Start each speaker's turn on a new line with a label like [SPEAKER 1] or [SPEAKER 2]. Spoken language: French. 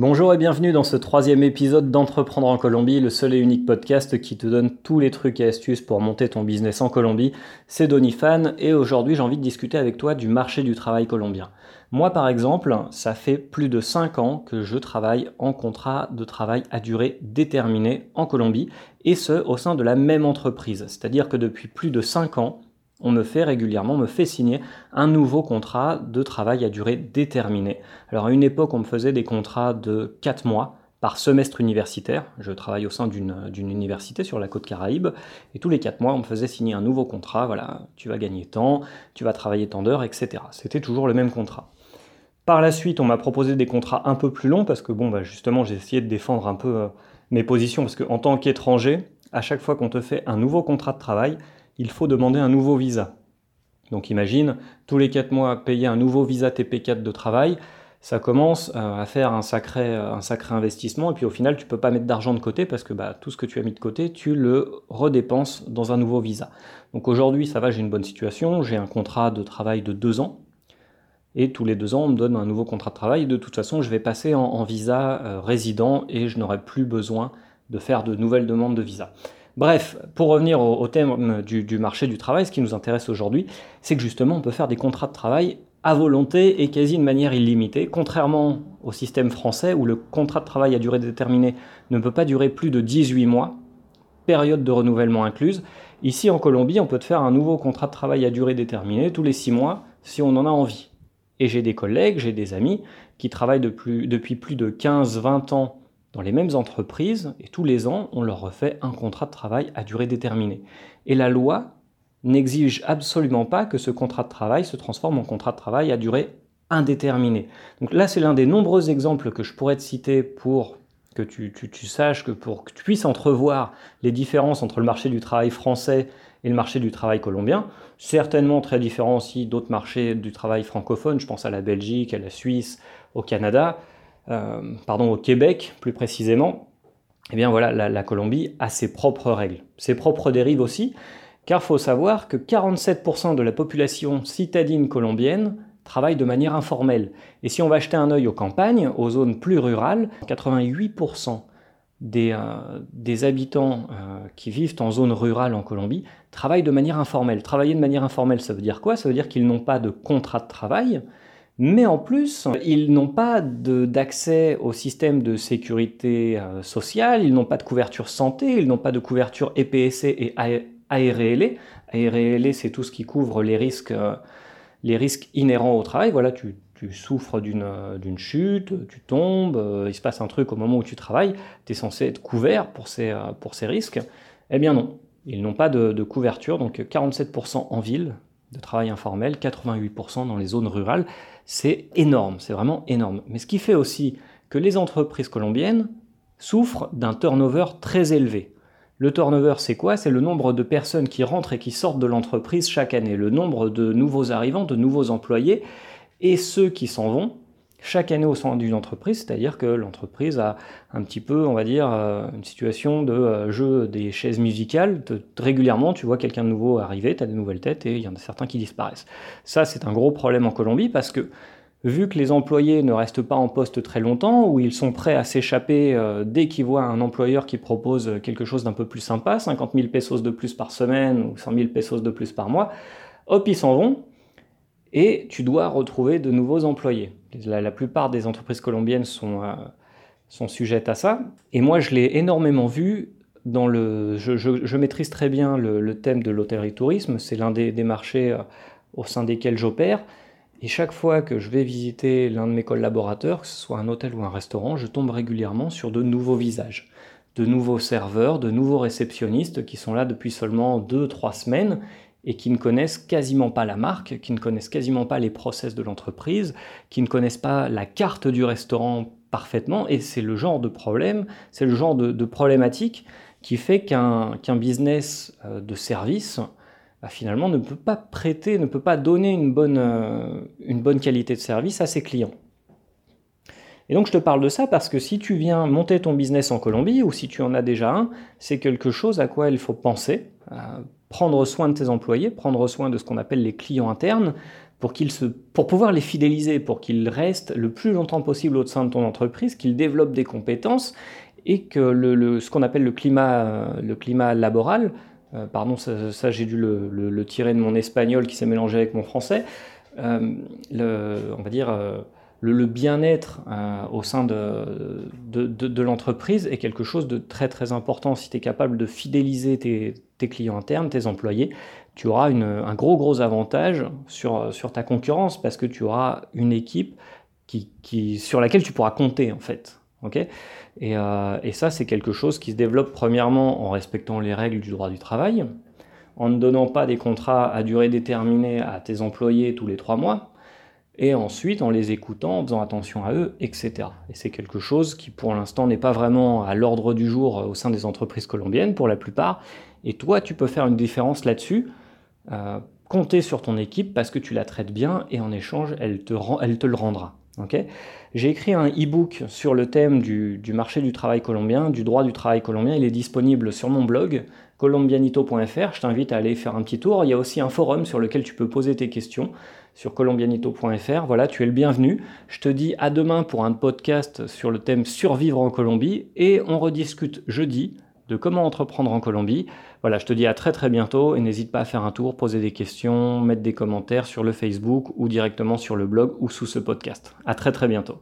[SPEAKER 1] Bonjour et bienvenue dans ce troisième épisode d'Entreprendre en Colombie, le seul et unique podcast qui te donne tous les trucs et astuces pour monter ton business en Colombie. C'est Donifan et aujourd'hui j'ai envie de discuter avec toi du marché du travail colombien. Moi par exemple, ça fait plus de 5 ans que je travaille en contrat de travail à durée déterminée en Colombie et ce au sein de la même entreprise. C'est-à-dire que depuis plus de 5 ans, on me fait régulièrement, me fait signer un nouveau contrat de travail à durée déterminée. Alors à une époque, on me faisait des contrats de 4 mois par semestre universitaire. Je travaille au sein d'une université sur la côte Caraïbe, et tous les 4 mois, on me faisait signer un nouveau contrat. Voilà, tu vas gagner tant, tu vas travailler tant d'heures, etc. C'était toujours le même contrat. Par la suite, on m'a proposé des contrats un peu plus longs parce que, bon, bah justement, j'ai essayé de défendre un peu euh, mes positions parce qu'en tant qu'étranger, à chaque fois qu'on te fait un nouveau contrat de travail, il faut demander un nouveau visa. Donc imagine, tous les 4 mois, payer un nouveau visa TP4 de travail, ça commence euh, à faire un sacré, euh, un sacré investissement, et puis au final, tu ne peux pas mettre d'argent de côté parce que bah, tout ce que tu as mis de côté, tu le redépenses dans un nouveau visa. Donc aujourd'hui, ça va, j'ai une bonne situation, j'ai un contrat de travail de 2 ans, et tous les 2 ans, on me donne un nouveau contrat de travail, de toute façon, je vais passer en, visa euh, résident, et je n'aurai plus besoin de faire de nouvelles demandes de visa. Bref, pour revenir au, thème du, marché du travail, ce qui nous intéresse aujourd'hui, c'est que justement on peut faire des contrats de travail à volonté et quasi de manière illimitée, contrairement au système français où le contrat de travail à durée déterminée ne peut pas durer plus de 18 mois, période de renouvellement incluse. Ici en Colombie, on peut te faire un nouveau contrat de travail à durée déterminée tous les 6 mois si on en a envie. Et j'ai des collègues, j'ai des amis qui travaillent depuis plus de 15-20 ans dans les mêmes entreprises et tous les ans, on leur refait un contrat de travail à durée déterminée. Et la loi n'exige absolument pas que ce contrat de travail se transforme en contrat de travail à durée indéterminée. Donc là, c'est l'un des nombreux exemples que je pourrais te citer pour que tu, saches, que pour que tu puisses entrevoir les différences entre le marché du travail français et le marché du travail colombien. Certainement très différents aussi d'autres marchés du travail francophone, je pense à la Belgique, à la Suisse, au Canada. Euh, pardon, au Québec plus précisément, eh bien voilà, la, Colombie a ses propres règles, ses propres dérives aussi, car faut savoir que 47% de la population citadine colombienne travaille de manière informelle. Et si on va acheter un œil aux campagnes, aux zones plus rurales, 88% des, euh, des, habitants euh, qui vivent en zone rurale en Colombie travaillent de manière informelle. Travailler de manière informelle, ça veut dire quoi? Ça veut dire qu'ils n'ont pas de contrat de travail, mais en plus, ils n'ont pas d'accès au système de sécurité euh, sociale, ils n'ont pas de couverture santé, ils n'ont pas de couverture EPSC et ARLE. ARLE, c'est tout ce qui couvre les risques, euh, les risques inhérents au travail. Voilà, tu, souffres d'une chute, tu tombes, euh, il se passe un truc au moment où tu travailles, tu es censé être couvert pour ces, pour ces risques. Eh bien non, ils n'ont pas de, de couverture, donc 47% en ville, de travail informel, 88% dans les zones rurales. C'est énorme, c'est vraiment énorme. Mais ce qui fait aussi que les entreprises colombiennes souffrent d'un turnover très élevé. Le turnover, c'est quoi? C'est le nombre de personnes qui rentrent et qui sortent de l'entreprise chaque année, le nombre de nouveaux arrivants, de nouveaux employés, et ceux qui s'en vont, chaque année au sein d'une entreprise, c'est-à-dire que l'entreprise a un petit peu, on va dire, euh, une situation de euh, jeu des chaises musicales. régulièrement, tu vois quelqu'un de nouveau arriver, tu as des nouvelles têtes et il y en a certains qui disparaissent. Ça, c'est un gros problème en Colombie parce que vu que les employés ne restent pas en poste très longtemps, ou ils sont prêts à s'échapper euh, dès qu'ils voient un employeur qui propose quelque chose d'un peu plus sympa, 50 000 pesos de plus par semaine ou 100 000 pesos de plus par mois, hop, ils s'en vont, et tu dois retrouver de nouveaux employés. La, plupart des entreprises colombiennes sont, euh, sont sujettes à ça. Et moi, je l'ai énormément vu dans le. Je, maîtrise très bien le, thème de l'hôtellerie-tourisme. C'est l'un des, marchés euh, au sein desquels j'opère. Et chaque fois que je vais visiter l'un de mes collaborateurs, que ce soit un hôtel ou un restaurant, je tombe régulièrement sur de nouveaux visages, de nouveaux serveurs, de nouveaux réceptionnistes qui sont là depuis seulement 2-3 semaines et qui ne connaissent quasiment pas la marque, qui ne connaissent quasiment pas les process de l'entreprise, qui ne connaissent pas la carte du restaurant parfaitement. Et c'est le genre de problème, c'est le genre de, problématique qui fait qu'un business euh, de service, bah, finalement, ne peut pas prêter, ne peut pas donner une bonne, euh, une bonne qualité de service à ses clients. Et donc je te parle de ça parce que si tu viens monter ton business en Colombie ou si tu en as déjà un, c'est quelque chose à quoi il faut penser. Prendre soin de tes employés, prendre soin de ce qu'on appelle les clients internes, pour, se, pour pouvoir les fidéliser, pour qu'ils restent le plus longtemps possible au sein de ton entreprise, qu'ils développent des compétences et que le, ce qu'on appelle le climat, le climat laboral, euh, pardon, ça, j'ai dû le, tirer de mon espagnol qui s'est mélangé avec mon français, euh, on va dire euh, le, bien-être au sein de, de, l'entreprise est quelque chose de très très important. Si tu es capable de fidéliser tes, clients internes, tes employés, tu auras un gros gros avantage sur, sur ta concurrence parce que tu auras une équipe qui, qui, sur laquelle tu pourras compter en fait. et, euh, et, ça, c'est quelque chose qui se développe premièrement en respectant les règles du droit du travail, en ne donnant pas des contrats à durée déterminée à tes employés tous les trois mois, et ensuite en les écoutant, en faisant attention à eux, etc. Et c'est quelque chose qui pour l'instant n'est pas vraiment à l'ordre du jour au sein des entreprises colombiennes pour la plupart, et toi tu peux faire une différence là-dessus euh, compter sur ton équipe parce que tu la traites bien et en échange, elle te le rendra. J'ai écrit un e-book sur le thème du, marché du travail colombien, du droit du travail colombien. Il est disponible sur mon blog colombianito.fr. Je t'invite à aller faire un petit tour. Il y a aussi un forum sur lequel tu peux poser tes questions sur colombianito.fr. Voilà, tu es le bienvenu. Je te dis à demain pour un podcast sur le thème survivre en Colombie et on rediscute jeudi de comment entreprendre en Colombie. Voilà, je te dis à très très bientôt et n'hésite pas à faire un tour, poser des questions, mettre des commentaires sur le Facebook ou directement sur le blog ou sous ce podcast. À très très bientôt.